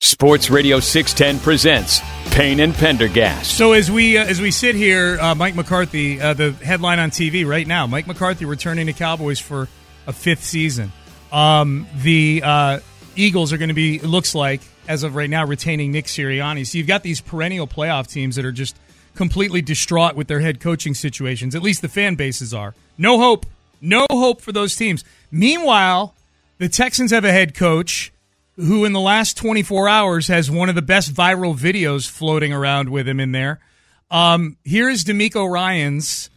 Sports Radio 610 presents Payne and Pendergast. So as we uh, as we sit here, uh, Mike McCarthy, uh, the headline on TV right now, Mike McCarthy returning to Cowboys for a fifth season. Um, the uh, Eagles are going to be, it looks like, as of right now, retaining Nick Sirianni. So you've got these perennial playoff teams that are just completely distraught with their head coaching situations. At least the fan bases are. No hope. No hope for those teams. Meanwhile, the Texans have a head coach who in the last 24 hours has one of the best viral videos floating around with him in there. Um, here is DeMeco Ryans,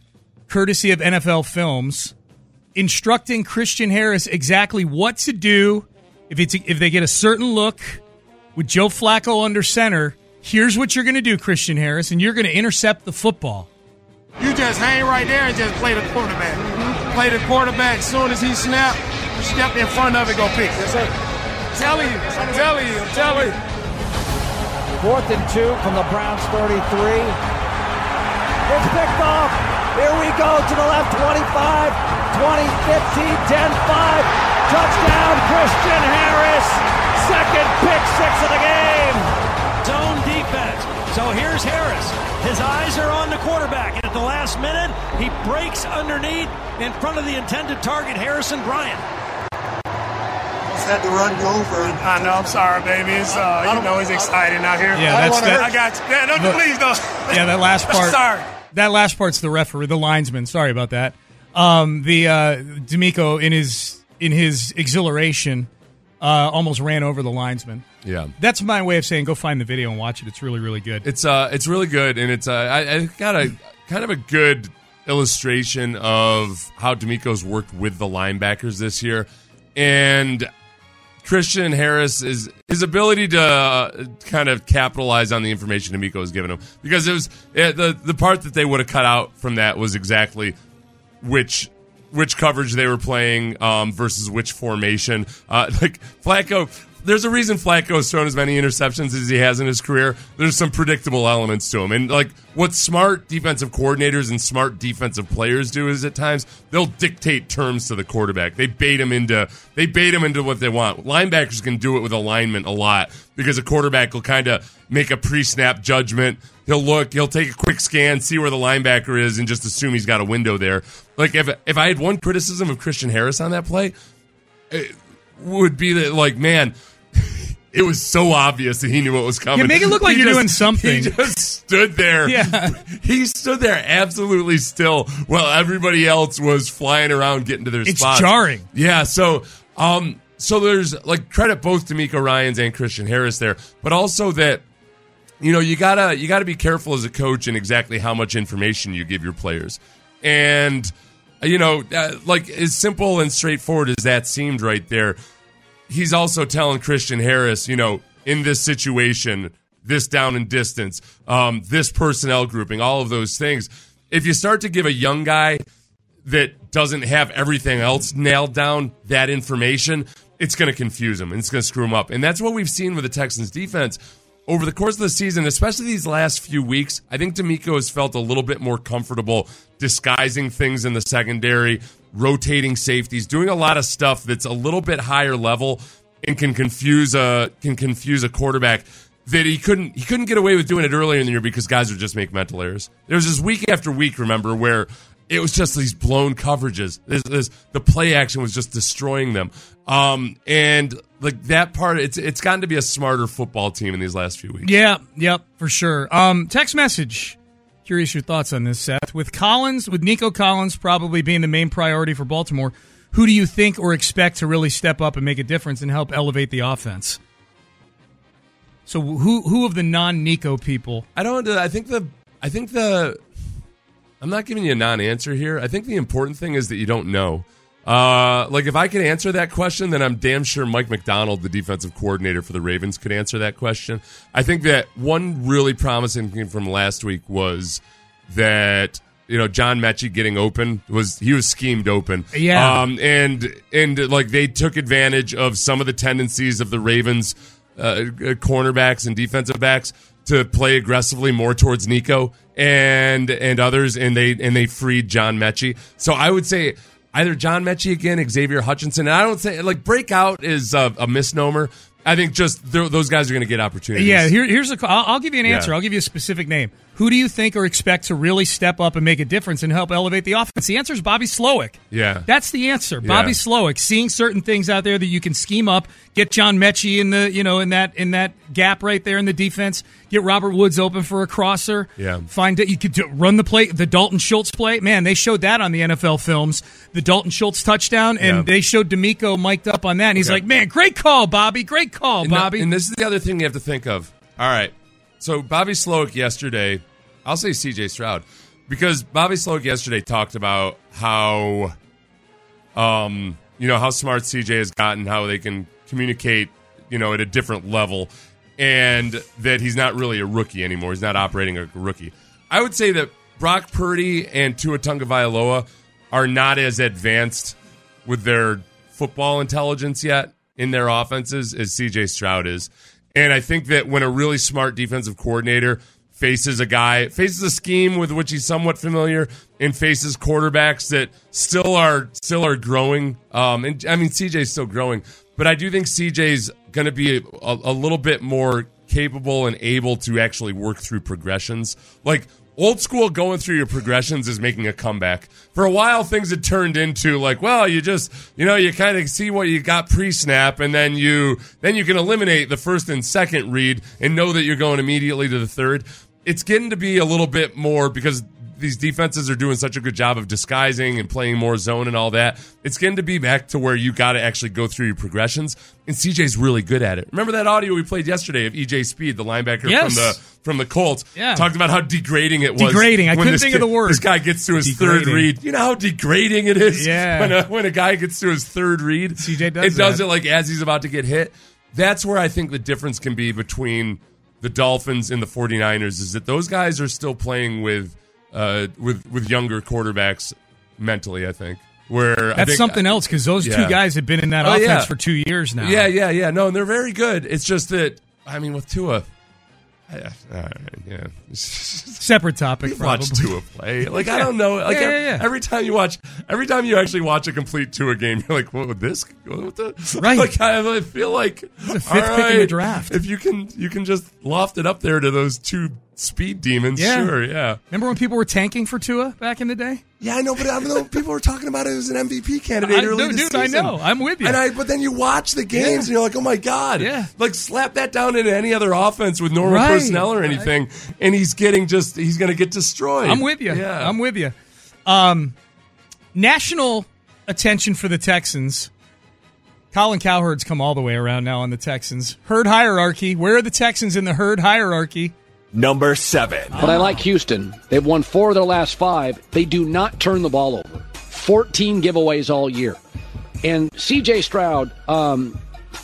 courtesy of NFL Films, instructing Christian Harris exactly what to do if it's if they get a certain look with Joe Flacco under center. Here's what you're going to do, Christian Harris, and you're going to intercept the football. You just hang right there and just play the quarterback. Play the quarterback. As soon as he snap, step in front of it, go pick. Yes, sir telling you. I'm telling you. I'm telling you. Fourth and two from the Browns 33. It's picked off. Here we go to the left 25, 20, 15, 10, 5. Touchdown, Christian Harris. Second pick six of the game. Zone defense. So here's Harris. His eyes are on the quarterback. And at the last minute, he breaks underneath in front of the intended target, Harrison Bryant had to run go for it. I know. I'm sorry, baby. It's uh, you know, it's exciting out here. Yeah, that's that. I got you. Yeah, don't, please don't. Yeah, that last part. sorry. That last part's the referee, the linesman. Sorry about that. Um, the uh, DeMeco in his in his exhilaration uh, almost ran over the linesman. Yeah, that's my way of saying go find the video and watch it. It's really really good. It's uh, it's really good, and it's uh, I, I got a kind of a good illustration of how DeMeco's worked with the linebackers this year, and Christian Harris is his ability to uh, kind of capitalize on the information Amico has given him because it was it, the the part that they would have cut out from that was exactly which which coverage they were playing um, versus which formation. Uh, like Flacco there's a reason Flacco's thrown as many interceptions as he has in his career. There's some predictable elements to him. And like what smart defensive coordinators and smart defensive players do is at times they'll dictate terms to the quarterback. They bait him into they bait him into what they want. Linebackers can do it with alignment a lot because a quarterback will kind of make a pre-snap judgment. He'll look, he'll take a quick scan, see where the linebacker is, and just assume he's got a window there. Like if if I had one criticism of Christian Harris on that play, it would be that like, man, it was so obvious that he knew what was coming. Yeah, make it look like he you're just, doing something. He just stood there. Yeah. He stood there absolutely still while everybody else was flying around getting to their it's spots. Jarring. Yeah, so um so there's like credit both to Miko Ryans and Christian Harris there, but also that you know, you gotta you gotta be careful as a coach in exactly how much information you give your players. And you know, uh, like as simple and straightforward as that seemed right there, he's also telling Christian Harris, you know, in this situation, this down and distance, um, this personnel grouping, all of those things. If you start to give a young guy that doesn't have everything else nailed down that information, it's going to confuse him and it's going to screw him up. And that's what we've seen with the Texans defense over the course of the season, especially these last few weeks, I think DeMeco has felt a little bit more comfortable disguising things in the secondary, rotating safeties, doing a lot of stuff that's a little bit higher level and can confuse a can confuse a quarterback that he couldn't he couldn't get away with doing it earlier in the year because guys would just make mental errors. There was this week after week, remember, where it was just these blown coverages. This, this, the play action was just destroying them. Um, and like that part, it's it's gotten to be a smarter football team in these last few weeks. Yeah, yep, for sure. Um, text message. Curious your thoughts on this, Seth. With Collins, with Nico Collins probably being the main priority for Baltimore, who do you think or expect to really step up and make a difference and help elevate the offense? So who who of the non Nico people? I don't. Uh, I think the. I think the. I'm not giving you a non-answer here. I think the important thing is that you don't know. Uh, like if I could answer that question, then I'm damn sure Mike Macdonald, the defensive coordinator for the Ravens, could answer that question. I think that one really promising thing from last week was that you know John Metchie getting open was he was schemed open. Yeah, um, and and like they took advantage of some of the tendencies of the Ravens uh, cornerbacks and defensive backs to play aggressively more towards Nico and and others, and they and they freed John Metchie. So I would say either John Metchie again, Xavier Hutchinson. And I don't say like breakout is a, a misnomer I think just those guys are going to get opportunities. Yeah, here, here's a. I'll, I'll give you an answer. Yeah. I'll give you a specific name. Who do you think or expect to really step up and make a difference and help elevate the offense? The answer is Bobby Slowik. Yeah. that's the answer. Bobby Yeah. Slowik, seeing certain things out there that you can scheme up, get John Metchie in the you know in that in that gap right there in the defense, get Robert Woods open for a crosser. Yeah. find it. You could do, run the play, the Dalton Schultz play. Man, they showed that on the NFL films, the Dalton Schultz touchdown, and Yeah. they showed DeMeco mic'd up on that. And he's Okay. like, "Man, great call, Bobby. Great call, And, Bobby." and this is the other thing you have to think of. All right. So Bobby Slowik yesterday, I'll say CJ Stroud, because Bobby Slowik yesterday talked about how, um, you know, how smart CJ has gotten, how they can communicate, you know, at a different level, and that he's not really a rookie anymore. He's not operating a rookie. I would say that Brock Purdy and Tua Tagovailoa are not as advanced with their football intelligence yet in their offenses as CJ Stroud is. And I think that when a really smart defensive coordinator faces a guy, faces a scheme with which he's somewhat familiar, and faces quarterbacks that still are still are growing. Um, and I mean CJ's still growing, but I do think CJ's going to be a, a little bit more capable and able to actually work through progressions. Like old school going through your progressions is making a comeback. For a while, things had turned into like, well, you just, you know, you kind of see what you got pre-snap, and then you then you can eliminate the first and second read and know that you're going immediately to the third. It's getting to be a little bit more because these defenses are doing such a good job of disguising and playing more zone and all that. It's getting to be back to where you got to actually go through your progressions, and CJ's really good at it. Remember that audio we played yesterday of EJ Speed, the linebacker Yes. from the from the Colts, Yeah. talked about how degrading it was. Degrading. I couldn't think of the word. This guy gets to his third read. You know how degrading it is Yeah. when a when a guy gets to his third read. CJ does it It does it like as he's about to get hit. That's where I think the difference can be between the Dolphins and the 49ers is that those guys are still playing with uh, with with younger quarterbacks mentally, I think. Where I That's think- something else because those two guys have been in that Oh, offense yeah. for two years now. Yeah, yeah, yeah. No, and they're very good. It's just that I mean with Tua I, right, yeah. Separate topic. Probably. watched Tua play. Like I don't know. Like Yeah, every, yeah, yeah. every time you watch, every time you actually watch a complete Tua game, you're like, "What with this? What the?" Right. Like I feel like the fifth all pick in the draft. If you can, you can just loft it up there to those two speed demons. Yeah. Sure, yeah, Remember when people were tanking for Tua back in the day? yeah. I know, but I know people were talking about it as an MVP candidate I- early dude, this dude, I know. I'm with you. And I, but then you watch the games Yeah. and you're like, oh my god, Yeah. Like slap that down into any other offense with normal Right. personnel or anything, and he's getting just he's going to get destroyed. I'm with you. Yeah, I'm with you. Um, national attention for the Texans. Colin Cowherd's come all the way around now on the Texans. Herd hierarchy. Where are the Texans in the herd hierarchy? Number seven. But I like Houston. They've won four of their last five. They do not turn the ball over. 14 giveaways all year. And CJ Stroud, um,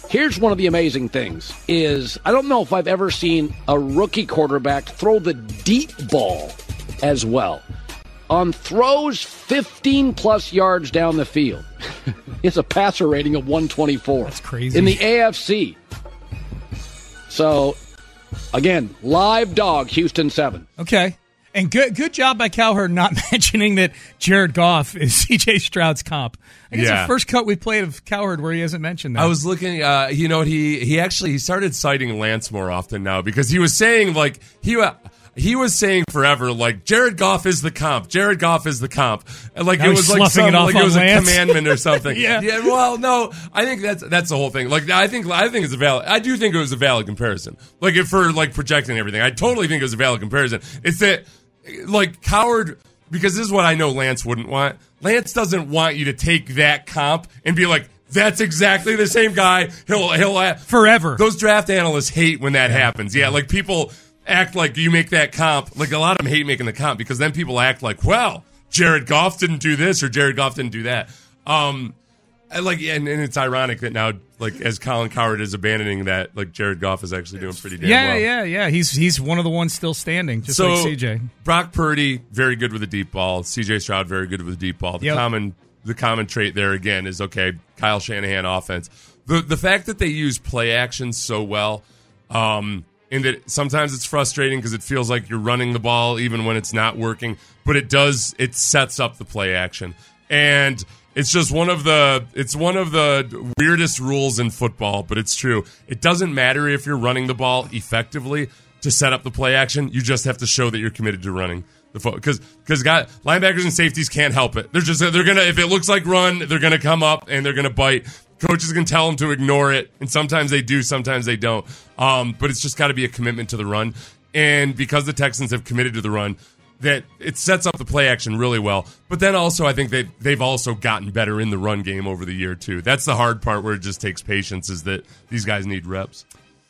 here's one of the amazing things is I don't know if I've ever seen a rookie quarterback throw the deep ball as well. On throws 15 plus yards down the field. it's a passer rating of 124. That's crazy. In the AFC. So again, live dog Houston 7. Okay. And good good job by Cowherd not mentioning that Jared Goff is CJ Stroud's comp. I guess Yeah. the first cut we played of Cowherd where he hasn't mentioned that. I was looking. Uh, you know, he he actually he started citing Lance more often now because he was saying like he wa- he was saying forever like Jared Goff is the comp. Jared Goff is the comp. And like Now it was like some, it like it was Lance. a commandment or something. Yeah. Yeah. Well, no, I think that's that's the whole thing. Like I think I think it's a valid. I do think it was a valid comparison. Like if for like projecting everything, I totally think it was a valid comparison. It's that like Cowherd because this is what I know Lance wouldn't want. Lance doesn't want you to take that comp and be like, that's exactly the same guy. He'll he'll uh, Forever. Those draft analysts hate when that happens. Yeah, like people act like you make that comp. Like a lot of them hate making the comp because then people act like, well, Jared Goff didn't do this or Jared Goff didn't do that. Um, I like, and, and it's ironic that now, like, as Colin Cowherd is abandoning that, like, Jared Goff is actually doing pretty damn yeah, well. yeah, yeah. Yeah. He's he's one of the ones still standing, just So like CJ. Brock Purdy, very good with the deep ball. CJ Stroud, very good with the deep ball. The Yep. common the common trait there again is okay, Kyle Shanahan offense. The the fact that they use play action so well, um, and that sometimes it's frustrating because it feels like you're running the ball even when it's not working, but it does it sets up the play action. And It's just one of the it's one of the weirdest rules in football, but it's true. It doesn't matter if you're running the ball effectively to set up the play action. You just have to show that you're committed to running the foot because because got linebackers and safeties can't help it. They're just they're gonna if it looks like run, they're gonna come up and they're gonna bite. Coaches can tell them to ignore it, and sometimes they do, sometimes they don't. Um, but it's just got to be a commitment to the run. And because the Texans have committed to the run, that it sets up the play action really well. But then also, I think they they've also gotten better in the run game over the year too. That's the hard part where it just takes patience. Is that these guys need reps.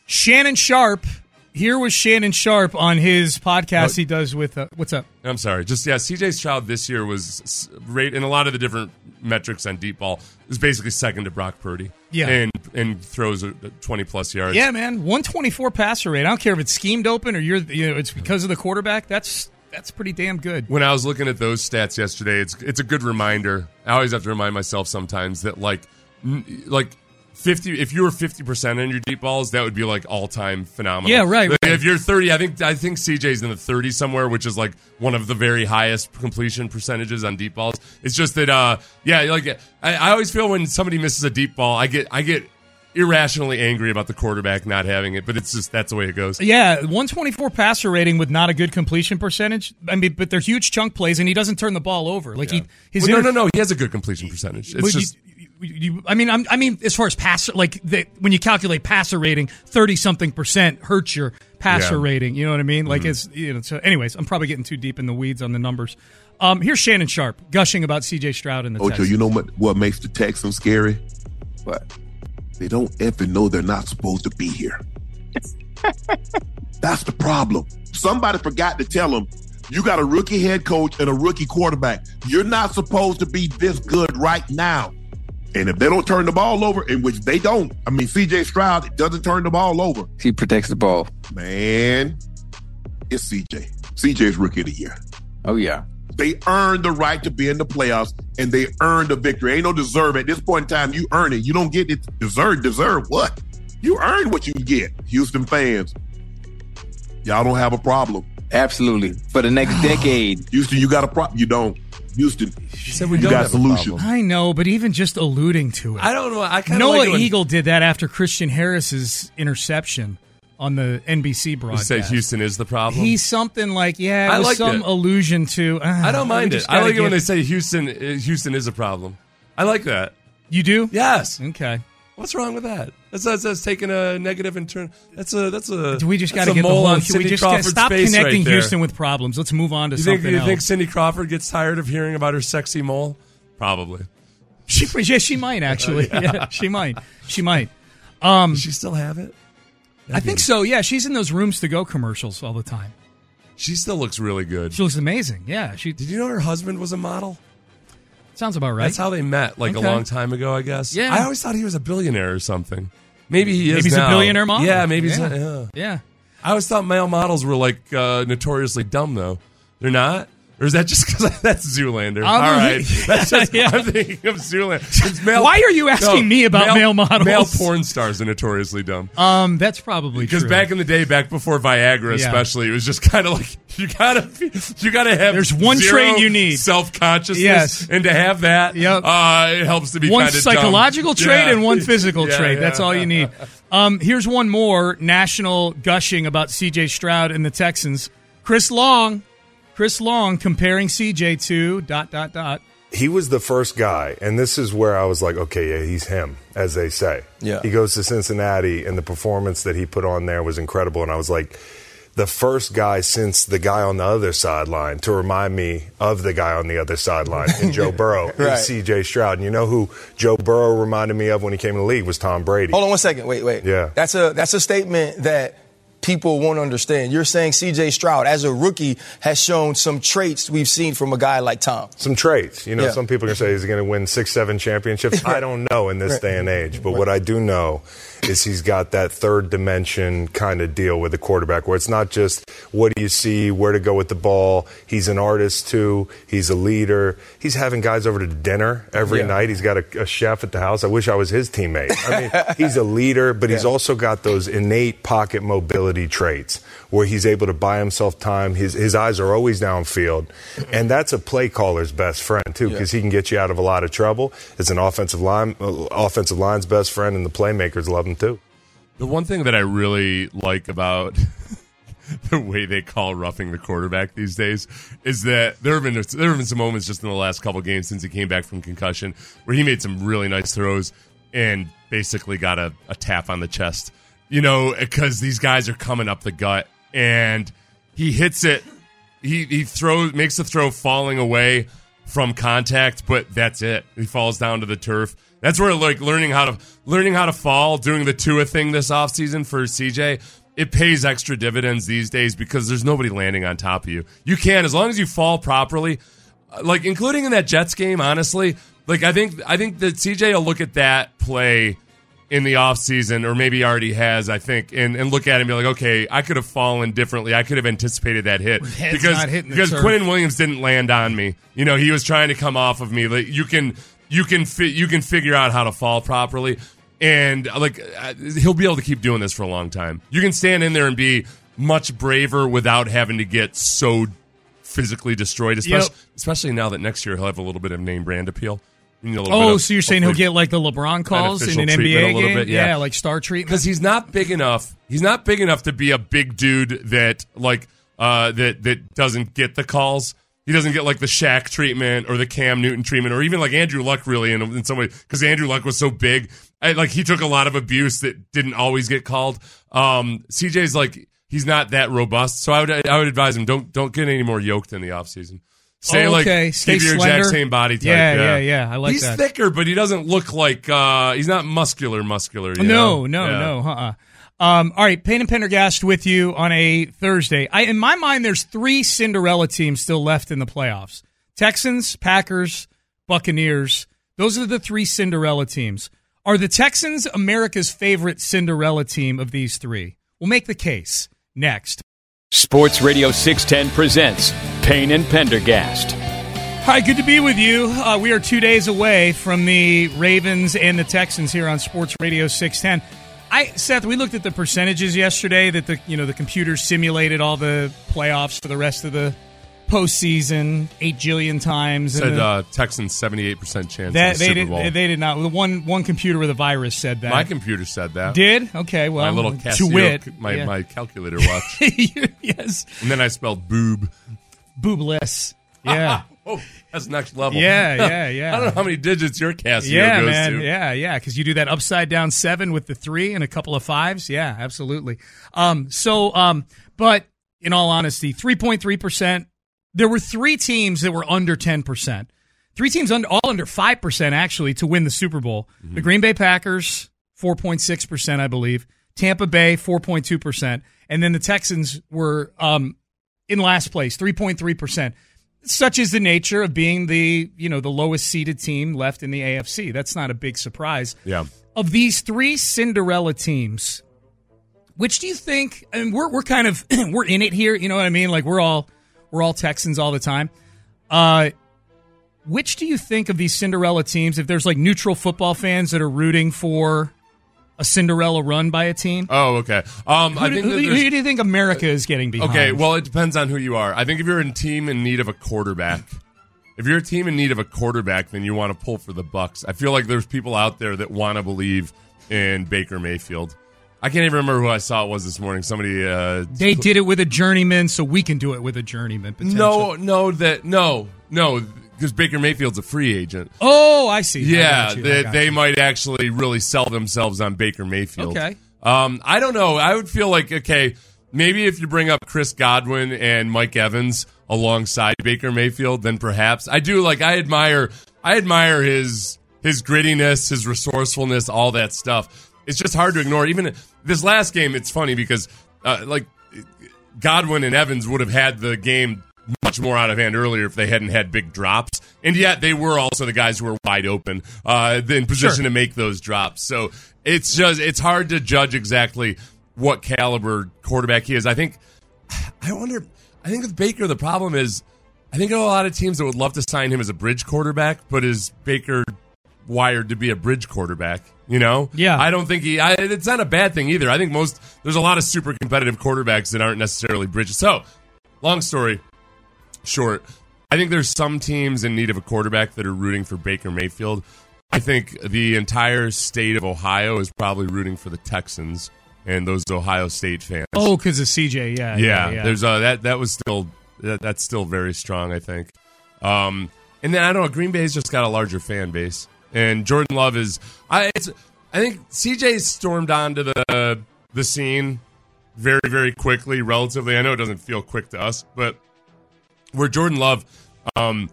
Shannon Sharpe. Here was Shannon Sharpe on his podcast he does with uh, what's up? I'm sorry. Just yeah, CJ's child this year was rate in a lot of the different metrics on deep ball is basically second to Brock Purdy. Yeah. and and throws 20 plus yards. Yeah, man, 124 passer rate. I don't care if it's schemed open or you're you know it's because of the quarterback. That's that's pretty damn good. When I was looking at those stats yesterday, it's it's a good reminder. I always have to remind myself sometimes that like like. 50 if you were 50% in your deep balls that would be like all-time phenomenal Yeah, right, right. if you're 30 i think i think cj's in the 30s somewhere which is like one of the very highest completion percentages on deep balls it's just that uh yeah like i, I always feel when somebody misses a deep ball i get i get irrationally angry about the quarterback not having it but it's just that's the way it goes Yeah, 124 passer rating with not a good completion percentage. I mean, but they're huge chunk plays, and he doesn't turn the ball over. Like he, his Well, no inter- no no he has a good completion percentage it's just you, you- I mean, I'm, I mean, as far as passer, like the, when you calculate passer rating, thirty something percent hurts your passer Yeah. rating. You know what I mean? Like Mhm. it's you know. So, anyways, I'm probably getting too deep in the weeds on the numbers. Um, here's Shannon Sharpe gushing about C.J. Stroud in the Ocho, Texans. you know what, what makes the Texans scary? What? They don't ever know they're not supposed to be here. That's the problem. Somebody forgot to tell them you got a rookie head coach and a rookie quarterback. You're not supposed to be this good right now. And if they don't turn the ball over, in which they don't, I mean, CJ Stroud doesn't turn the ball over. He protects the ball. Man, it's CJ. CJ's rookie of the year. Oh yeah. They earned the right to be in the playoffs and they earned the victory. Ain't no deserve at this point in time. You earn it. You don't get it. Deserve, deserve what? You earn what you get. Houston fans, y'all don't have a problem. Absolutely. For the next decade. Houston, you got a problem. You don't. Houston, said we you don't got have a solutions. I know, but even just alluding to it, I don't know. I kind of Noah like Eagle did that after Christian Harris's interception on the NBC You broadcast. say Houston is the problem. He's something like, yeah, it I was liked some it. allusion to. Uh, I don't mind it. I gotta like it when give- they say Houston. uh, Houston is a problem. I like that. You do? Yes. Okay. What's wrong with that? That's, that's, that's taking a negative and turn. That's a that's a. Do we just got to get the mole whole? we just Crawford's stop connecting right. Houston with problems? Let's move on to You think something you else. think Cindy Crawford gets tired of hearing about her sexy mole? Probably. she, yeah, she might actually. yeah. she might. She might. Um, Does she still have it? I think so. Yeah, she's in those rooms to go commercials all the time. She still looks really good. She looks amazing. Yeah, she Did you know her husband was a model? Sounds about right. That's how they met, like Okay. a long time ago, I guess. Yeah. I always thought he was a billionaire or something. Maybe he is. Maybe he's a now. billionaire model. Yeah, maybe. He's Yeah. yeah. yeah. I always thought male models were like uh, notoriously dumb, though. They're not. Or is that just because that's Zoolander? All right, that's just Yeah. I'm thinking of Zoolander. Male- Why are you asking me about male models? Male porn stars are notoriously dumb. Um, that's probably Because back in the day, back before Viagra, Yeah. especially, it was just kind of like you gotta, you gotta have. There's one trait you need. self consciousness. Yes. and to have that, Yep. uh, it helps to be one psychological dumb. trait Yeah. and one physical trait. That's all you need. Um, here's one more national gushing about C.J. Stroud and the Texans. Chris Long, Chris Long comparing C.J. to dot dot dot. he was the first guy, and this is where I was like, okay, yeah, he's him, as they say. Yeah. He goes to Cincinnati, and the performance that he put on there was incredible. And I was like, the first guy since the guy on the other sideline to remind me of the guy on the other sideline in Joe Burrow Right. is C.J. Stroud. And you know who Joe Burrow reminded me of when he came in the league was Tom Brady. Hold on one second. Wait, wait. Yeah. That's a that's a statement that people won't understand. You're saying C.J. Stroud, as a rookie, has shown some traits we've seen from a guy like Tom. some traits. You know, Yeah. some people are going to say he's going to win six, seven championships. I don't know in this Right. day and age. But what I do know is he's got that third dimension kind of deal with the quarterback where it's not just what do you see, where to go with the ball. He's an artist too. He's a leader. He's having guys over to dinner every Yeah. night. He's got a, a chef at the house. I wish I was his teammate. I mean, he's a leader, but he's also got those innate pocket mobility traits where he's able to buy himself time. His his eyes are always downfield, and that's a play caller's best friend too, because he can get you out of a lot of trouble. It's an offensive line, uh, offensive line's best friend, and the playmakers love him too. The one thing that I really like about the way they call roughing the quarterback these days is that there have been there have been some moments just in the last couple games since he came back from concussion where he made some really nice throws and basically got a, a tap on the chest. You know, because these guys are coming up the gut and he hits it. He he throws makes the throw falling away from contact, but that's it. He falls down to the turf. That's where like learning how to learning how to fall, doing the Tua thing this offseason for CJ, it pays extra dividends these days because there's nobody landing on top of you. You can as long as you fall properly, like including in that Jets game, honestly. Like I think I think that CJ will look at that play in the offseason or maybe already has, I think, and, and look at it and be like, okay, I could have fallen differently. I could have anticipated that hit. because because. Quinn Williams didn't land on me. You know, he was trying to come off of me. Like you can you can fi- you can figure out how to fall properly, and uh, like uh, he'll be able to keep doing this for a long time. You can stand in there and be much braver without having to get so physically destroyed. Especially especially now that next year he'll have a little bit of name brand appeal. You need a little bit Oh, of- so you're saying he'll get like the LeBron calls in an NBA game? bit, yeah. like star treatment. because he's not big enough. He's not big enough to be a big dude that like uh, that that doesn't get the calls. He doesn't get like the Shaq treatment or the Cam Newton treatment or even like Andrew Luck really in, in some way because Andrew Luck was so big. I, like he took a lot of abuse that didn't always get called. Um, CJ's like he's not that robust, so I would I would advise him don't don't get any more yoked in the offseason. Stay Oh, like okay. Stay keep your slender. exact same body type. Yeah, yeah, yeah. I like that. he's that. thicker, but he doesn't look like uh, he's not muscular, muscular. You no, know? no, Yeah. no, uh-uh. Um, all right, Payne and Pendergast with you on a Thursday. I, in my mind, there's three Cinderella teams still left in the playoffs: Texans, Packers, Buccaneers. Those are the three Cinderella teams. Are the Texans America's favorite Cinderella team of these three? We'll make the case next. Sports Radio 610 presents Payne and Pendergast. Hi, good to be with you. Uh, we are two days away from the Ravens and the Texans here on Sports Radio 610. I Seth, we looked at the percentages yesterday that the you know the computer simulated all the playoffs for the rest of the postseason eight jillion times. and Said the- uh, Texans seventy eight percent chance that the they Super did Bowl. they did not. One one computer with a virus said that. my computer said that. did okay. Well, my little to Casio, wit, my yeah. my calculator watch, yes, and then I spelled boob. boobless. Yeah. oh, that's next level. Yeah, yeah, yeah. I don't know how many digits your Casio yeah, goes man. to. Yeah, yeah. Because you do that upside down seven with the three and a couple of fives. Yeah, absolutely. Um, so, um, but in all honesty, three point three percent. There were three teams that were under ten percent. Three teams under all under five percent actually to win the Super Bowl. Mm-hmm. The Green Bay Packers four point six percent, I believe. Tampa Bay four point two percent, and then the Texans were um, in last place three point three percent such is the nature of being the you know the lowest seeded team left in the AFC. That's not a big surprise. Yeah. Of these three Cinderella teams, which do you think? I mean, we're we're kind of we're in it here. You know what I mean? Like we're all we're all Texans all the time. Uh, which do you think of these Cinderella teams? If there's like neutral football fans that are rooting for a Cinderella run by a team, Oh, okay. Um, who, I do, think who you- who do you think America is getting behind? Okay, well, it depends on who you are. I think if you're a team in need of a quarterback, if you're a team in need of a quarterback, then you want to pull for the Bucks. I feel like there's people out there that want to believe in Baker Mayfield. I can't even remember who I saw it was this morning. Somebody. Uh, They did it with a journeyman, so we can do it with a journeyman. Potentially. no, no, that no, no, because Baker Mayfield's a free agent. Oh, I see. Yeah, you, I they, got they might actually really sell themselves on Baker Mayfield. Okay. Um, I don't know. I would feel like okay, maybe if you bring up Chris Godwin and Mike Evans alongside Baker Mayfield, then perhaps I do like. I admire. I admire his his grittiness, his resourcefulness, all that stuff. It's just hard to ignore. Even this last game, it's funny because uh, like Godwin and Evans would have had the game much more out of hand earlier if they hadn't had big drops. And yet they were also the guys who were wide open, uh, in position Sure. to make those drops. So it's just it's hard to judge exactly what caliber quarterback he is. I think I wonder. I think with Baker, the problem is, I think a lot of teams that would love to sign him as a bridge quarterback, but is Baker wired to be a bridge quarterback? You know, Yeah. I don't think he. I, it's not a bad thing either. I think most there's a lot of super competitive quarterbacks that aren't necessarily bridges. So, long story short, I think there's some teams in need of a quarterback that are rooting for Baker Mayfield. I think the entire state of Ohio is probably rooting for the Texans and those Ohio State fans. Oh, because of CJ. Yeah, Yeah, yeah. yeah. there's uh, that that was still that, that's still very strong, I think. Um, and then I don't know, Green Bay's just got a larger fan base, and Jordan Love is I it's I think CJ stormed onto the the scene very very quickly, relatively. I know it doesn't feel quick to us, but where Jordan Love, um,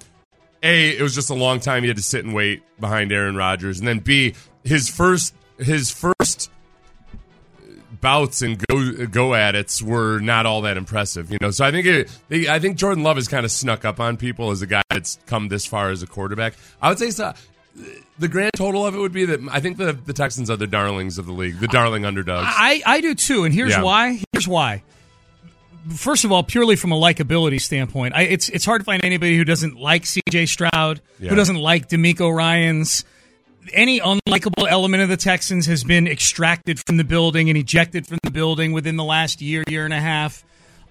a it was just a long time he had to sit and wait behind Aaron Rodgers, and then b his first his first bouts and go go at it's were not all that impressive, you know. So I think it, I think Jordan Love has kind of snuck up on people as a guy that's come this far as a quarterback. I would say so, the grand total of it would be that I think the the Texans are the darlings of the league, the darling underdogs. I, I do too, and here's Yeah. why. Here's why. First of all, purely from a likability standpoint, I, it's it's hard to find anybody who doesn't like C.J. Stroud, Yeah. who doesn't like DeMeco Ryans. Any unlikable element of the Texans has been extracted from the building and ejected from the building within the last year, year and a half,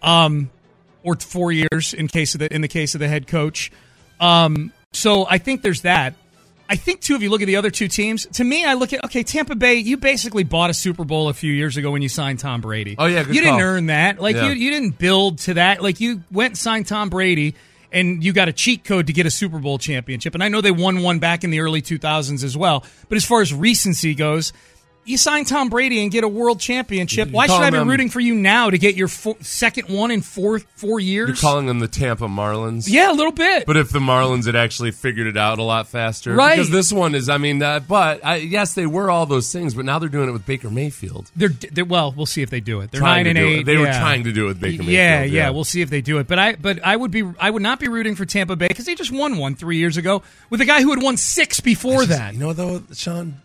um, or four years in case of the in the case of the head coach. Um, so I think there's that. I think too, if you look at the other two teams, to me, I look at okay, Tampa Bay. You basically bought a Super Bowl a few years ago when you signed Tom Brady. Oh, yeah, good you didn't earn that. Like Yeah. you, you didn't build to that. Like you went and signed Tom Brady, and you got a cheat code to get a Super Bowl championship. And I know they won one back in the early 2000s as well. But as far as recency goes. You sign Tom Brady and get a world championship. Why should I be them- rooting for you now to get your fo- second one in four four years? You're calling them the Tampa Marlins. yeah, a little bit. But if the Marlins had actually figured it out a lot faster, Right. Because this one is, I mean, uh, but I, yes, they were all those things, but now they're doing it with Baker Mayfield. They're, they're well. We'll see if they do it. They're Trying nine and do it. eight. They were trying to do it with Baker Yeah, Mayfield, yeah, yeah. We'll see if they do it. But I, but I would be, I would not be rooting for Tampa Bay because they just won one three years ago with a guy who had won six before that. You know though, Sean?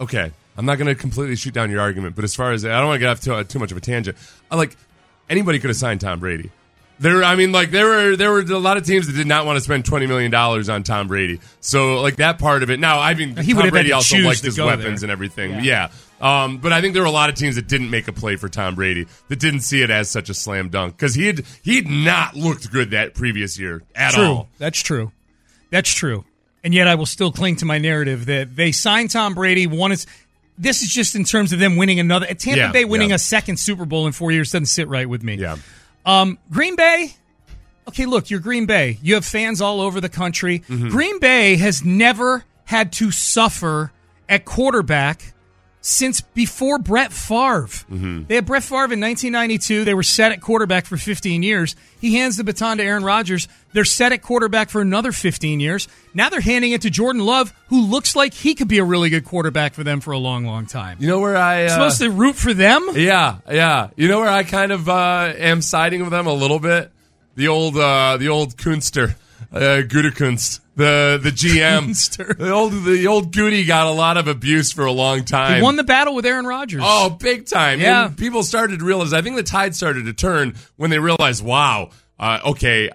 Okay, I'm not going to completely shoot down your argument, but as far as I don't want to get off too, too much of a tangent. I like anybody could have signed Tom Brady. There, I mean, like there were there were a lot of teams that did not want to spend twenty million dollars on Tom Brady. So, like that part of it. Now, I mean, He Tom would have Brady also liked his weapons there. and everything. Yeah. Yeah. Um, but I think there were a lot of teams that didn't make a play for Tom Brady that didn't see it as such a slam dunk because he had he'd not looked good that previous year at true. all. That's true. That's true. And yet, I will still cling to my narrative that they signed Tom Brady. One is this is just in terms of them winning another. Tampa Yeah, Bay winning yeah. a second Super Bowl in four years doesn't sit right with me. Yeah. Um, Green Bay. Okay, look, you're Green Bay. You have fans all over the country. Mm-hmm. Green Bay has never had to suffer at quarterback since before Brett Favre. Mm-hmm. They had Brett Favre in 1992. They were set at quarterback for 15 years. He hands the baton to Aaron Rodgers. They're set at quarterback for another 15 years. Now they're handing it to Jordan Love, who looks like he could be a really good quarterback for them for a long, long time. You know where I uh, Supposed to root for them? Yeah, yeah. You know where I kind of uh, am siding with them a little bit? The old, uh, the old Kunster, uh, Gutekunst, the the GM, the old the old Goody got a lot of abuse for a long time. He won the battle with Aaron Rodgers. Oh, big time. Yeah. And people started to realize, I think the tide started to turn when they realized, wow, uh, okay,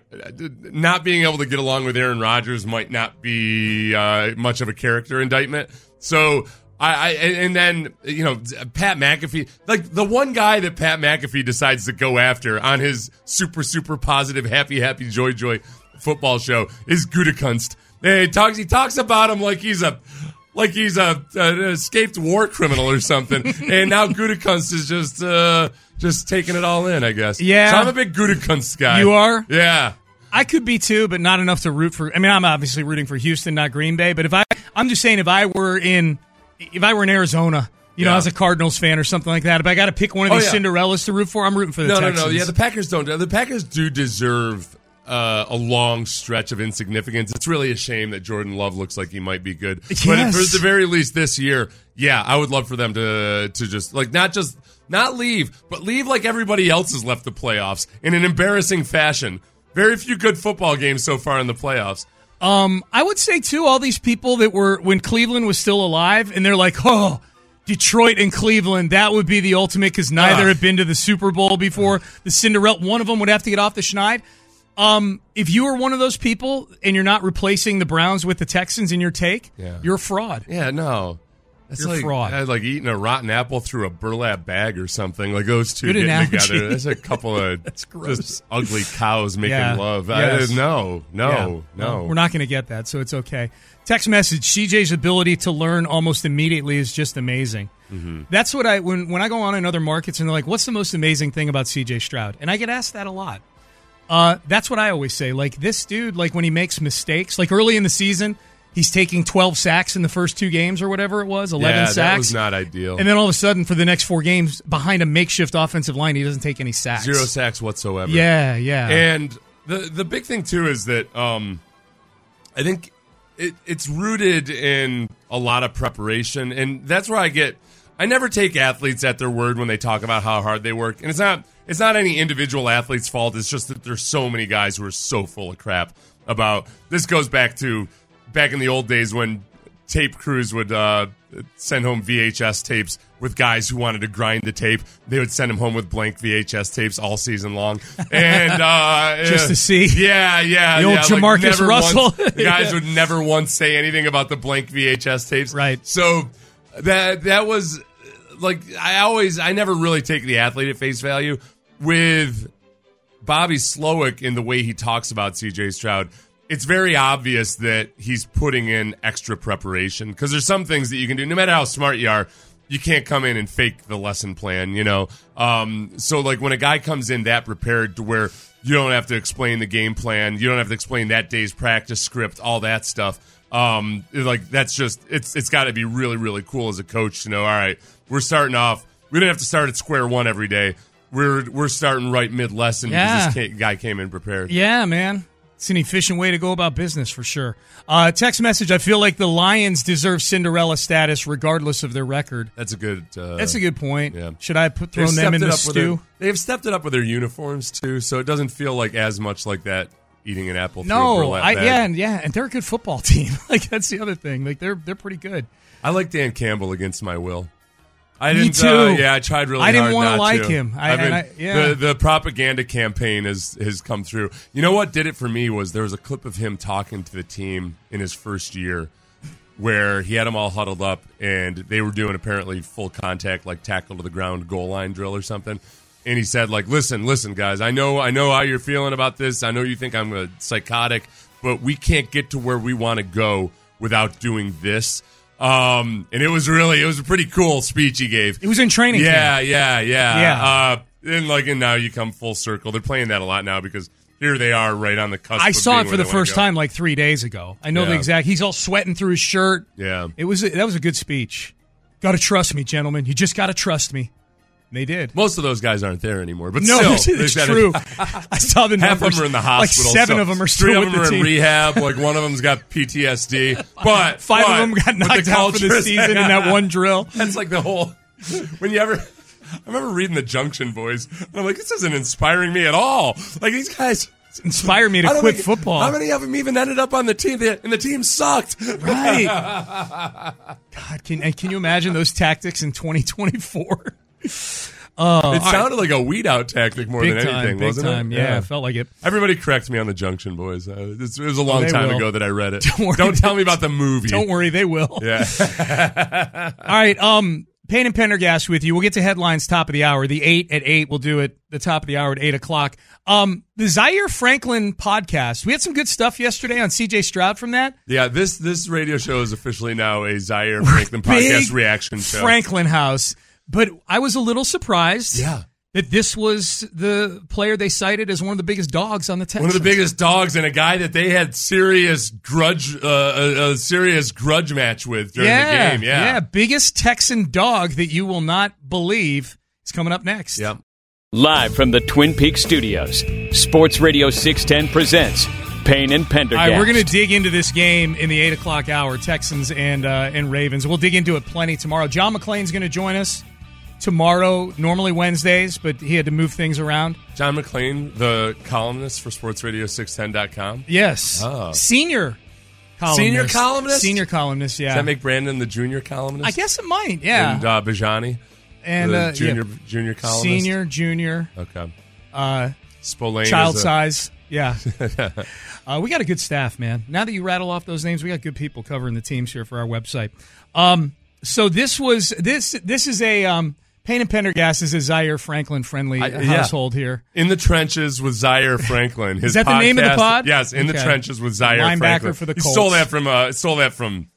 not being able to get along with Aaron Rodgers might not be uh, much of a character indictment. So, I, I and and then you know Pat McAfee, like the one guy that Pat McAfee decides to go after on his super super positive happy happy joy joy football show is Gutekunst. And he talks he talks about him like he's a like he's a, an escaped war criminal or something. and now Gutekunst is just uh, just taking it all in, I guess. Yeah. So I'm a big Gutekunst guy. You are? Yeah. I could be too, but not enough to root for. I mean, I'm obviously rooting for Houston, not Green Bay. But if I, I'm just saying, if I were in, if I were in Arizona, you know, as a Cardinals fan or something like that, if I got to pick one of Oh, these yeah. Cinderellas to root for, I'm rooting for the no, Texans. no, no. Yeah, the Packers don't. The Packers do deserve uh, a long stretch of insignificance. It's really a shame that Jordan Love looks like he might be good. But Yes. for the very least this year, yeah, I would love for them to to just like not just not leave, but leave like everybody else has left the playoffs in an embarrassing fashion. very few good football games so far in the playoffs. Um, I would say too, all these people that were when Cleveland was still alive, and they're like, oh. Detroit and Cleveland, that would be the ultimate because neither Ugh. had been to the Super Bowl before. The Cinderella, one of them would have to get off the schneid. Um, if you are one of those people and you're not replacing the Browns with the Texans in your take, Yeah. you're a fraud. Yeah, no. That's You're like, fraud. uh, like eating a rotten apple through a burlap bag or something. Like those two Good getting analogy. together. That's a couple of That's gross. just ugly cows making Yeah. love. Yes. I, no, no, Yeah. no. Well, we're not going to get that, so it's okay. Text message: CJ's ability to learn almost immediately is just amazing. Mm-hmm. That's what I when when I go on in other markets and they're like, "What's the most amazing thing about CJ Stroud?" And I get asked that a lot. Uh, that's what I always say. Like this dude, like when he makes mistakes, like early in the season, he's taking twelve sacks in the first two games or whatever it was, eleven yeah, sacks. that was not ideal. and then all of a sudden, for the next four games, behind a makeshift offensive line, he doesn't take any sacks. Zero sacks whatsoever. Yeah, yeah. And the the big thing too is that um, I think it, it's rooted in a lot of preparation, and that's where I get. I never take athletes at their word when they talk about how hard they work, and it's not it's not any individual athlete's fault. It's just that there's so many guys who are so full of crap about. This goes back to back in the old days when tape crews would uh, send home VHS tapes with guys who wanted to grind the tape. They would send them home with blank VHS tapes all season long, and uh, Just to see. Yeah, yeah, The old yeah, Jamarcus never Russell. once- the guys Yeah. would never once say anything about the blank VHS tapes. Right. So that that was like I always I never really take the athlete at face value with Bobby Slowik in the way he talks about CJ Stroud. It's very obvious that he's putting in extra preparation because there's some things that you can do no matter how smart you are. You can't come in and fake the lesson plan, you know. Um, so like when a guy comes in that prepared to where you don't have to explain the game plan, you don't have to explain that day's practice script, all that stuff. Um, like that's just it's it's got to be really really cool as a coach to know. All right, we're starting off. We don't have to start at square one every day. We're we're starting right mid lesson Yeah. because this guy came in prepared. Yeah, man. It's an efficient way to go about business for sure. Uh, text message I feel like the Lions deserve Cinderella status regardless of their record. That's a good. Uh, That's a good point. Yeah. Should I put thrown them in the up with their- stew? they've stepped it up with their uniforms too, so it doesn't feel like as much like that eating an apple. No, I, yeah, and yeah, and they're a good football team. like that's the other thing. Like they're they're pretty good. I like Dan Campbell against my will. I Me didn't. too. Uh, yeah, I tried really. Hard. I didn't wanna like him. I- been- I- yeah. The the propaganda campaign has has come through. You know what did it for me was there was a clip of him talking to the team in his first year, where he had them all huddled up and they were doing apparently full contact, like tackle to the ground goal line drill or something. And he said, like, listen, listen, guys, I know, I know how you're feeling about this. I know you think I'm a psychotic, but we can't get to where we want to go without doing this. Um, and it was really, it was a pretty cool speech he gave. It was in training Yeah, camp. yeah, yeah, Yeah. Uh, and like, and now you come full circle. They're playing that a lot now because here they are, right on the cusp. I saw it for the first time like three days ago. I know the exact. He's all sweating through his shirt. Yeah. It was that was a good speech. Got to trust me, gentlemen. You just got to trust me. They did. Most of those guys aren't there anymore, but no, still, it's, true. I saw the Half numbers. of them are in the hospital. Like seven so of them are three still of them the are team. in rehab. Like one of them's got PTSD. But Five but of them got knocked the out for the season in that one drill. That's like the whole. When you ever, I remember reading the Junction Boys. And I'm like, this isn't inspiring me at all. Like these guys inspire me to quit think- football. How many of them even ended up on the team? They- And the team sucked. Right. God, can and can you imagine those tactics in 2024? Oh, it sounded like a weed out tactic more Big than anything, big wasn't time. it? Yeah, it felt like it. Everybody correct me on the Junction Boys. Uh, it was a long time will. ago that I read it. Don't worry. tell me about the movie. Don't worry, they will. Yeah. All right. Um, Payne and Pendergast with you. We'll get to headlines top of the hour. The eight at eight. We'll do it the top of the hour at eight o'clock. Um, the Zaire Franklin podcast. We had some good stuff yesterday on CJ Stroud from that. Yeah, this this radio show is officially now a Zaire Franklin podcast reaction show. Franklin House. But I was a little surprised. Yeah. That this was the player they cited as one of the biggest dogs on the Texans. One of the biggest dogs and a guy that they had serious grudge, uh, a, a serious grudge match with during yeah, the game. Yeah, yeah, biggest Texan dog that you will not believe is coming up next. Yep. Live from the Twin Peaks studios, Sports Radio 610 presents Payne and Pendergast. All right, we're going to dig into this game in the eight o'clock hour, Texans and uh, and Ravens. We'll dig into it plenty tomorrow. John McClain's going to join us. Tomorrow, normally Wednesdays, but he had to move things around. John McClain, the columnist for SportsRadio610.com. Yes. Oh. Senior columnist. Senior columnist? Senior columnist, yeah. Does that make Brandon the junior columnist? I guess it might, yeah. And uh, Bajani, And, the uh, junior yeah. junior columnist. Senior, junior, Okay. uh, Spillane. child a- size. Yeah. uh, we got a good staff, man. Now that you rattle off those names, we got good people covering the teams here for our website. Um, so this was this this is a um, Payne and Pendergast is a Zaire Franklin friendly I- yeah. household here. In the trenches with Zaire Franklin. His Is that the name of the pod? Yes, in the trenches with Zaire Linebacker Franklin. for the He stole that from uh, stole that from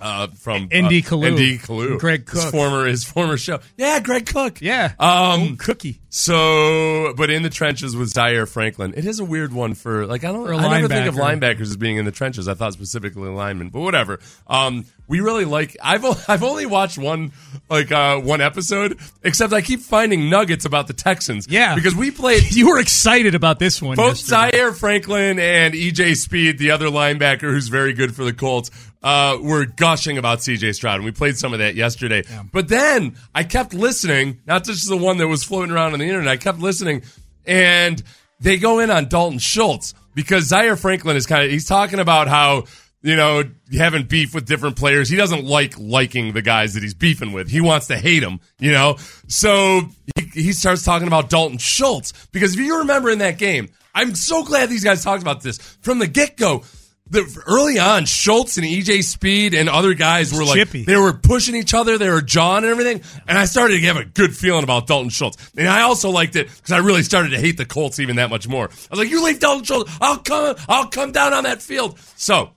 uh, from Indy uh, Kalu. ND Kalu. Greg His former his former show. Yeah, Greg Cook. Yeah. Um, cookie. So, but in the trenches with Zaire Franklin, it is a weird one for like I don't I never think of linebacker. linebackers as being in the trenches. I thought specifically linemen, but whatever. Um, we really like. I've I've only watched one like uh one episode, except I keep finding nuggets about the Texans. Yeah. because we played You were excited about this one. both yesterday. Zaire Franklin and EJ Speed, the other linebacker who's very good for the Colts, uh, were gushing about CJ Stroud. And we played some of that yesterday. But then I kept listening, not just the one that was floating around on the internet, I kept listening, and they go in on Dalton Schultz because Zaire Franklin is kind of, he's talking about how. You know, having beef with different players. He doesn't like liking the guys that he's beefing with. He wants to hate them, you know? So he, he starts talking about Dalton Schultz because if you remember in that game, I'm so glad these guys talked about this from the get go. The early on, Schultz and EJ Speed and other guys were like Chippy. they were pushing each other, they were jawing and everything, and I started to have a good feeling about Dalton Schultz. And I also liked it because I really started to hate the Colts even that much more. I was like, "You leave Dalton Schultz, I'll come, I'll come down on that field." So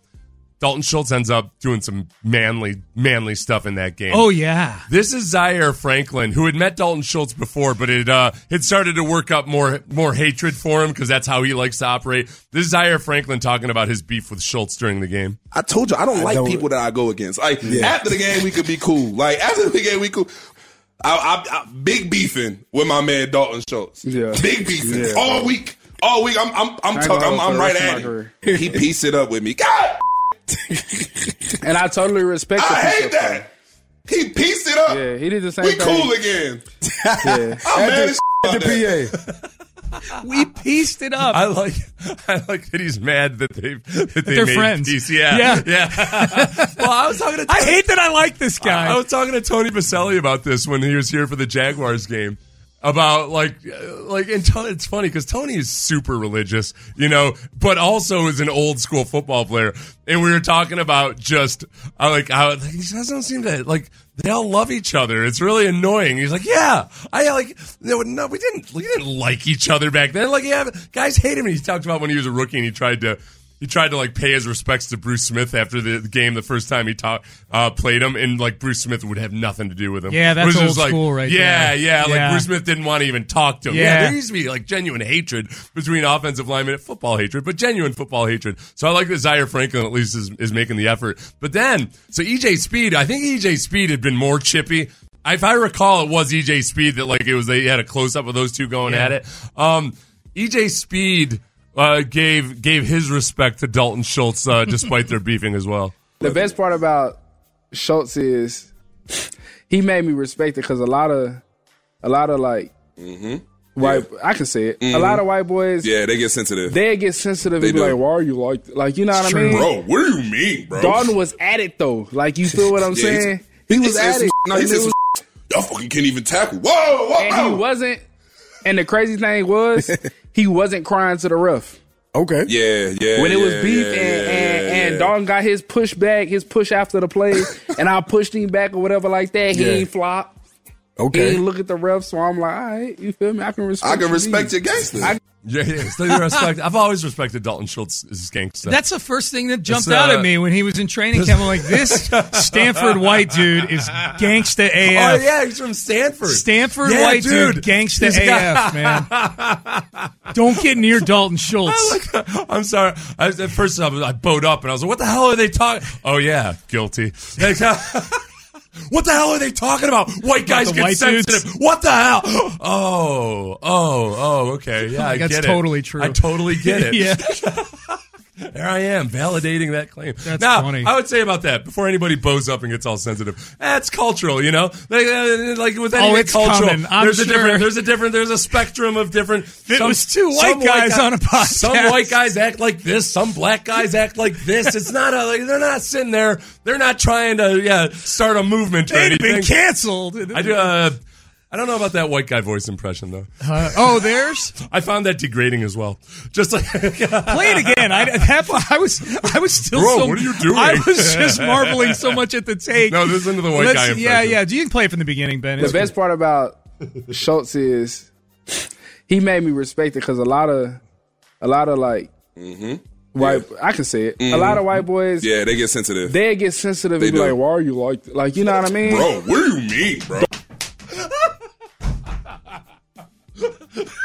Dalton Schultz ends up doing some manly, manly stuff in that game. Oh yeah. This is Zaire Franklin, who had met Dalton Schultz before, but it uh, had started to work up more more hatred for him because that's how he likes to operate. This is Zaire Franklin talking about his beef with Schultz during the game. I told you I don't like don't- people that I go against. Like Yeah. after the game, we could be cool. Like after the game, we cool. I, I, I big beefing with my man Dalton Schultz. Yeah. big beefing Yeah. all week. All week, I'm I'm I'm I talking. I'm, I'm right at my him. He pieced it up with me. God, And I totally respect the I hate push-up thing. that. He pieced it up. Yeah, he did the same we thing. cool again. Yeah. I'm mad as At about the that. PA. We pieced it up. I like I like that he's mad that they that they they're made friends. peace. Yeah, Yeah. yeah. well, I was talking to I hate that I like this guy. I was talking to Tony Boselli about this when he was here for the Jaguars game. About like, like, and Tony, it's funny because Tony is super religious, you know, but also is an old school football player. And we were talking about just, I like, how like, he doesn't seem to like they all love each other. It's really annoying. He's like, yeah, I like, no, no, we didn't, we didn't like each other back then. Like, yeah, guys hate him. He talked about when he was a rookie and he tried to. He tried to like pay his respects to Bruce Smith after the game the first time he ta- uh, played him, and like Bruce Smith would have nothing to do with him. Yeah, that's was old like, school right yeah, there. yeah, Like Bruce Smith didn't want to even talk to him. Yeah. Yeah. there used to be like genuine hatred between offensive linemen, football hatred, but genuine football hatred. So I like that Zaire Franklin at least is, is making the effort. But then, so EJ Speed, I think EJ Speed had been more chippy. If I recall, it was EJ Speed that like it was they had a close up of those two going Yeah. at it. Um, EJ Speed uh, gave gave his respect to Dalton Schultz uh, despite their beefing as well. The best part about Schultz is he made me respect it because a lot of, a lot of like white, I can say it. A lot of white boys, Yeah, they get sensitive. they get sensitive They and be do. like, "Why are you like, like you know what I mean?" bro, what do you mean, bro? Dalton was at it though. Like you feel what I'm Yeah, saying? He was at it. No, he And said it some was- Y'all fucking can't even tackle. Whoa, whoa, and he wasn't. And the crazy thing was, he wasn't crying to the ref. Okay. Yeah, yeah. when it was beef yeah, and, yeah, and, yeah, and yeah. Dalton got his push back, his push after the play, and I pushed him back or whatever like that. He Yeah. ain't flop. Okay. He ain't look at the ref, so I'm like, all right, you feel me? I can respect. I can respect your gangster. I- Yeah, yeah. Respect. I've always respected Dalton Schultz's gangster. That's the first thing that jumped It's, out uh, at me when he was in training camp. I'm like, this Stanford white dude is gangsta AF. Oh yeah, he's from Stanford. Stanford Yeah, white dude, dude. gangsta AF, man. Don't get near Dalton Schultz. I'm sorry. I, at first, I, was- I bowed up and I was like, "What the hell are they talking?" Oh yeah, guilty. What the hell are they talking about? White guys get white sensitive. dudes? What the hell? Oh, oh, oh. Okay, yeah, I That's get it. totally true. I totally get it. yeah. There I am, validating that claim. That's now, funny. I would say about that before anybody bows up and gets all sensitive. That's cultural, you know. Like, uh, like with anything Oh, it's cultural, there's a different, there's a different, there's a spectrum of different. It was two white some guys guy- on a podcast. Some white guys act like this. Some black guys act like this. It's not a. Like, they're not sitting there. They're not trying to yeah start a movement They'd anything. been canceled. I do. Uh, I don't know about that white guy voice impression though. Uh, oh, there's I found that degrading as well. Just like play it again. I, that, I was I was still Bro, so, what are you doing? I was just marveling so much at the take. No, listen to the white Let's- guy Yeah, impression. yeah. yeah. Do you can play it from the beginning, Ben? The It's best part about Schultz is he made me respect it because a lot of a lot of like white I can say it. A lot of white boys Yeah, they get sensitive. they get sensitive They and be do. like, "Why are you like? Like you know what I mean? Bro, what do you mean, bro?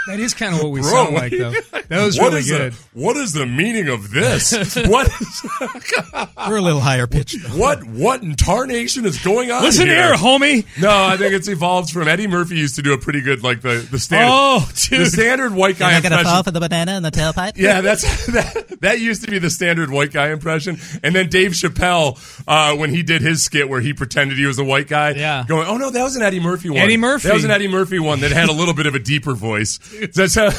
That is kind of what we Bro, sound what like, though. That was What really is the- good. what is the meaning of this? what is, We're a little higher pitched. what what in tarnation is going on? Listen here, here, homie. No, I think it's evolved from Eddie Murphy used to do a pretty good like the the standard Oh, the standard white guy You're not gonna impression. fall for the banana in the tailpipe. Yeah, that's that, that used to be the standard white guy impression. And then Dave Chappelle, uh, when he did his skit where he pretended he was a white guy, Yeah. going, "Oh no, that was an Eddie Murphy one. Eddie Murphy. That was an Eddie Murphy one that had a little bit of a deeper voice." That's how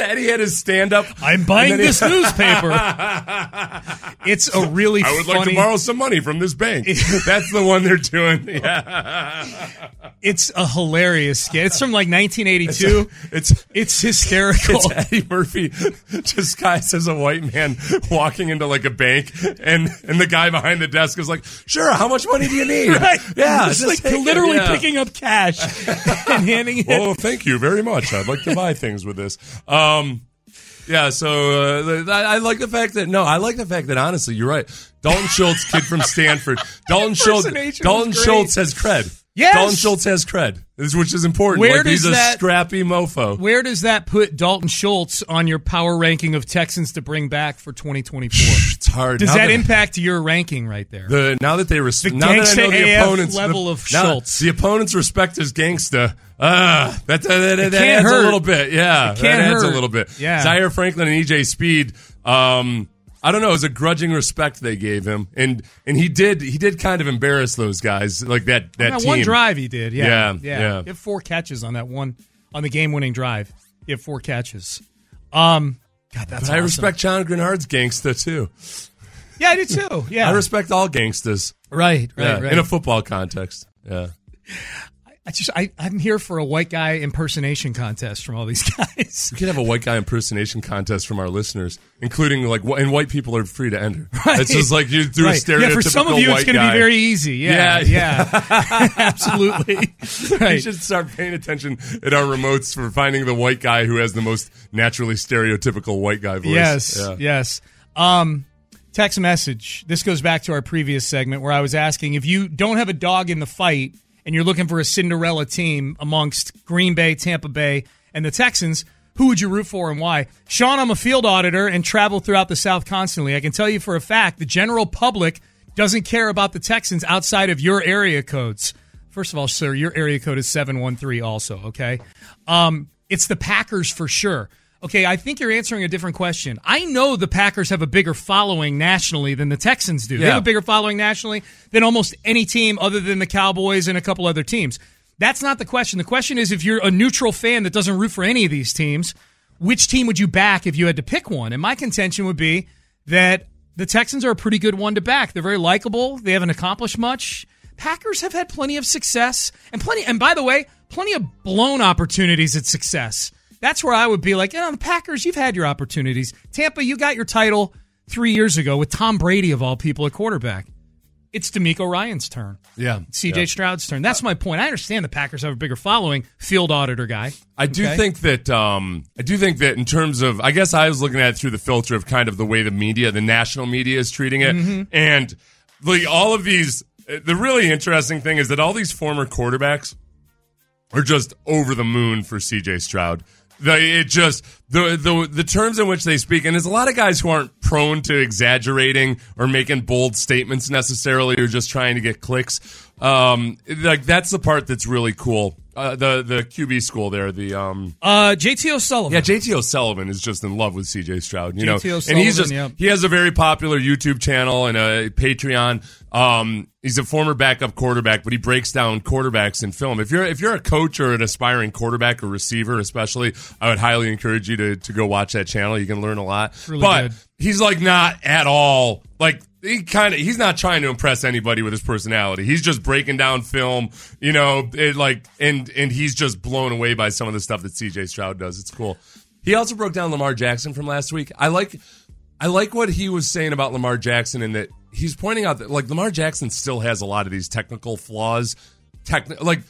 Eddie had his stand up. I'm buying this newspaper. It's a really I would funny. like to borrow some money from this bank. That's the one they're doing. Yeah. It's a hilarious skit. It's from like 1982. It's It's hysterical. It's Eddie Murphy disguised as a white man walking into like a bank, and and the guy behind the desk is like, "Sure, how much money do you need?" Right? Yeah, just, just like take it, literally yeah. picking up cash and handing it. Oh, thank you very much. I'd like to buy things with this. Um, yeah, so uh, I, I like the fact that no, I like the fact that honestly, you're right. Dalton Schultz, kid from Stanford. Dalton Schultz. Dalton. Schultz has cred. Yes! Dalton Schultz has cred, which is important. Where like, he's does a that- scrappy mofo. Where does that put Dalton Schultz on your power ranking of Texans to bring back for 2024? It's hard. Does Now that impact your ranking right there? The now that they respect, The now that I know the AF opponents level the, of Schultz. the opponents respect his gangsta. Ah, that that, that, that adds hurt. a little bit. Yeah, It can't that adds hurt. a little bit. Yeah. Zaire Franklin and EJ Speed. Um, I don't know. It was a grudging respect they gave him, and and he did he did kind of embarrass those guys like that that, On that one drive he did. Yeah. Yeah, Yeah. yeah. He had four catches on that one, on the game winning drive. He had four catches. Um, God, that's But I respect John Greenard's gangsta too. Yeah, I do too. Yeah. I respect all gangstas. Right, right, Yeah, right. in a football context. Yeah. I just, I, I'm here for a white guy impersonation contest from all these guys. We could have a white guy impersonation contest from our listeners, including like, and white people are free to enter. Right. It's just like you do a Right. stereotypical Yeah, for some of you, it's going to be very easy. Yeah, yeah, absolutely. We Right. should start paying attention at our remotes for finding the white guy who has the most naturally stereotypical white guy voice. Yes, Yeah. yes. Um, text message. This goes back to our previous segment where I was asking if you don't have a dog in the fight and you're looking for a Cinderella team amongst Green Bay, Tampa Bay, and the Texans, who would you root for and why? Sean, I'm a field auditor and travel throughout the South constantly. I can tell you for a fact the general public doesn't care about the Texans outside of your area codes. First of all, sir, your area code is 713 also, okay? Um, it's the Packers for sure. Okay, I think you're answering a different question. I know the Packers have a bigger following nationally than the Texans do. They have a bigger following nationally than almost any team other than the Cowboys and a couple other teams. That's not the question. The question is if you're a neutral fan that doesn't root for any of these teams, which team would you back if you had to pick one? And my contention would be that the Texans are a pretty good one to back. They're very likable. They haven't accomplished much. Packers have had plenty of success and plenty, and by the way, plenty of blown opportunities at success. That's where I would be like, you know, the Packers, you've had your opportunities. Tampa, you got your title three years ago with Tom Brady of all people at quarterback. It's DeMeco Ryans' turn. Yeah. CJ Yeah. Stroud's turn. That's my point. I understand the Packers have a bigger following. Field auditor guy. I do Okay? think that um, I do think that in terms of I guess I was looking at it through the filter of kind of the way the media, the national media is treating it, Mhm. and like all of these. The really interesting thing is that all these former quarterbacks are just over the moon for CJ Stroud. The, it just the, the the terms in which they speak, and there's a lot of guys who aren't prone to exaggerating or making bold statements necessarily, or just trying to get clicks. Um, like that's the part that's really cool. Uh, the the QB school there, the um, Uh, JT O'Sullivan. yeah, JT O'Sullivan is just in love with CJ Stroud. You know, JT and he's just O'Sullivan, he has a very popular YouTube channel and a Patreon. Um, he's a former backup quarterback, but he breaks down quarterbacks in film. If you're if you're a coach or an aspiring quarterback or receiver, especially, I would highly encourage you to to go watch that channel. You can learn a lot. really but good. he's like not at all like he kind of he's not trying to impress anybody with his personality. He's just breaking down film, you know, it like and and he's just blown away by some of the stuff that CJ Stroud does. It's cool. He also broke down Lamar Jackson from last week. I like I like what he was saying about Lamar Jackson in that he's pointing out that like Lamar Jackson still has a lot of these technical flaws. Techni- like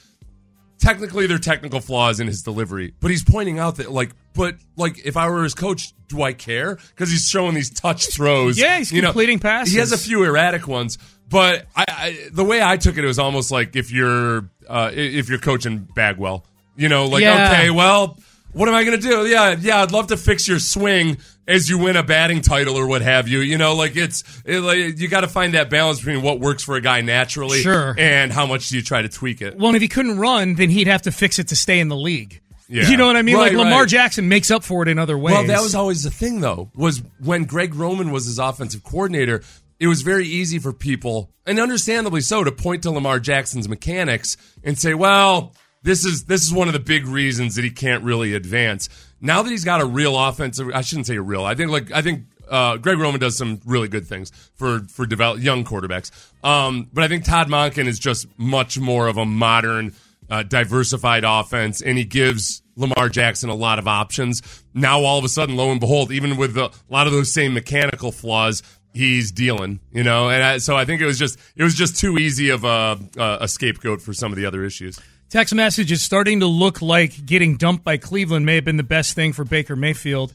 technically they're technical flaws in his delivery, but he's pointing out that like but like if I were his coach, do I care? Because he's showing these touch throws. Yeah, he's you know, completing passes. He has a few erratic ones, but I, I the way I took it, it was almost like if you're uh, if you're coaching Bagwell, you know, like Yeah. okay, well, what am I going to do? Yeah, yeah, I'd love to fix your swing as you win a batting title or what have you. You know, like it's it, like you got to find that balance between what works for a guy naturally, Sure. and how much do you try to tweak it. Well, and if he couldn't run, then he'd have to fix it to stay in the league. Yeah. You know what I mean? Right, like Lamar right. Jackson makes up for it in other ways. Well, that was always the thing, though, was when Greg Roman was his offensive coordinator, it was very easy for people, and understandably so, to point to Lamar Jackson's mechanics and say, well, this is this is one of the big reasons that he can't really advance. Now that he's got a real offensive, I shouldn't say a real. I think like I think uh, Greg Roman does some really good things for for develop, young quarterbacks. Um, but I think Todd Monken is just much more of a modern, uh, diversified offense, and he gives Lamar Jackson a lot of options. Now all of a sudden, lo and behold, even with the, a lot of those same mechanical flaws. He's dealing, you know, and I, so I think it was just it was just too easy of a, a scapegoat for some of the other issues. Text message is starting to look like getting dumped by Cleveland may have been the best thing for Baker Mayfield.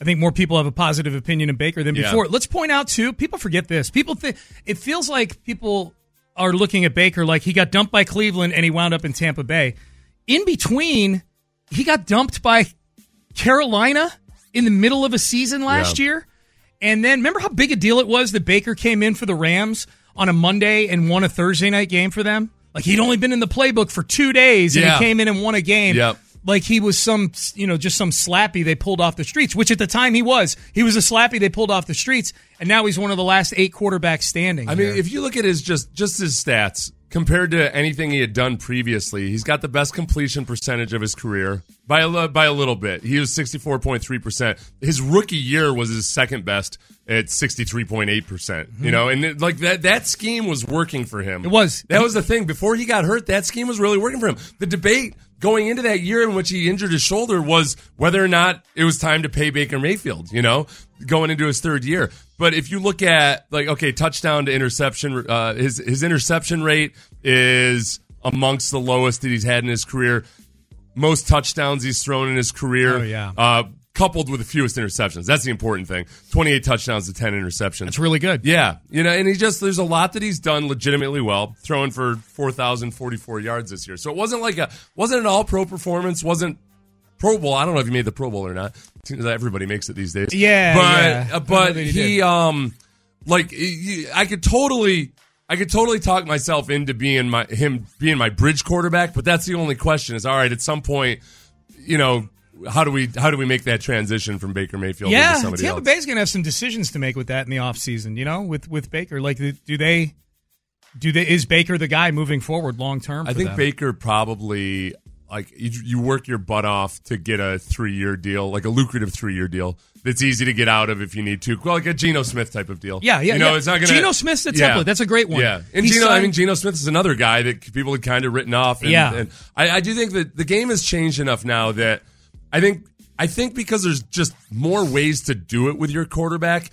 I think more people have a positive opinion of Baker than Yeah. before. Let's point out too, people forget this. People think it feels like people are looking at Baker like he got dumped by Cleveland and he wound up in Tampa Bay. In between, he got dumped by Carolina in the middle of a season last Yeah. year. And then remember how big a deal it was that Baker came in for the Rams on a Monday and won a Thursday night game for them? Like he'd only been in the playbook for two days and Yeah. he came in and won a game. Yep. Like he was some, you know, just some slappy they pulled off the streets, which at the time he was. He was a slappy they pulled off the streets, and now he's one of the last eight quarterbacks standing. I mean, if you look at his just just his stats compared to anything he had done previously, he's got the best completion percentage of his career by a by a little bit. He was sixty four point three percent. His rookie year was his second best at sixty three point eight percent. You Mhm. know, and it, like that that scheme was working for him. It was. That was the thing. Before he got hurt, that scheme was really working for him. The debate going into that year in which he injured his shoulder was whether or not it was time to pay Baker Mayfield, you know, going into his third year. But if you look at like okay, touchdown to interception, uh, his his interception rate is amongst the lowest that he's had in his career. Most touchdowns he's thrown in his career. Oh, yeah. Uh, coupled with the fewest interceptions. That's the important thing. 28 touchdowns to 10 interceptions. That's really good. Yeah. You know, and he just, there's a lot that he's done legitimately well, throwing for 4,044 yards this year. So it wasn't like a, wasn't an all pro performance, wasn't Pro Bowl. I don't know if he made the Pro Bowl or not. Everybody makes it these days. Yeah, But, yeah. uh, but he he, um, like, he- I could totally, I could totally talk myself into being my, him being my bridge quarterback, but that's the only question is, all right, at some point, you know, how do we how do we make that transition from Baker Mayfield yeah, into somebody Tampa else? Bay's gonna have some decisions to make with that in the offseason, You know, with with Baker, like do they do they is Baker the guy moving forward long term? I think Baker probably like you, you work your butt off to get a three year deal, like a lucrative three year deal that's easy to get out of if you need to, well, like a Geno Smith type of deal. Yeah, yeah, You know, yeah. it's not gonna. Geno Smith's the Yeah. template. That's a great one. Yeah, and Geno, I mean, Geno Smith is another guy that people had kind of written off. And, Yeah. and I, I do think that the game has changed enough now that I think I think because there's just more ways to do it with your quarterback.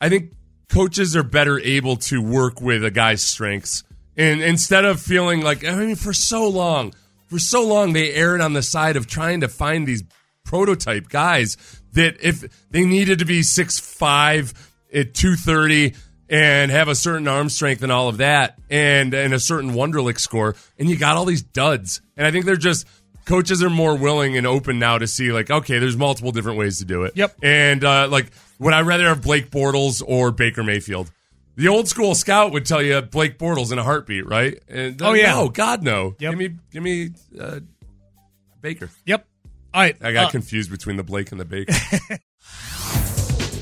I think coaches are better able to work with a guy's strengths, and instead of feeling like I mean, for so long, for so long they erred on the side of trying to find these prototype guys that if they needed to be six five at two thirty and have a certain arm strength and all of that and and a certain Wonderlic score, and you got all these duds, and I think they're just coaches are more willing and open now to see like okay there's multiple different ways to do it Yep. and uh, like would i rather have blake bortles or baker mayfield The old school scout would tell you Blake Bortles in a heartbeat, right? And uh, Oh, yeah. no, God no. Give me, give me uh, Baker. Yep. All right. I got uh, confused between the Blake and the Baker.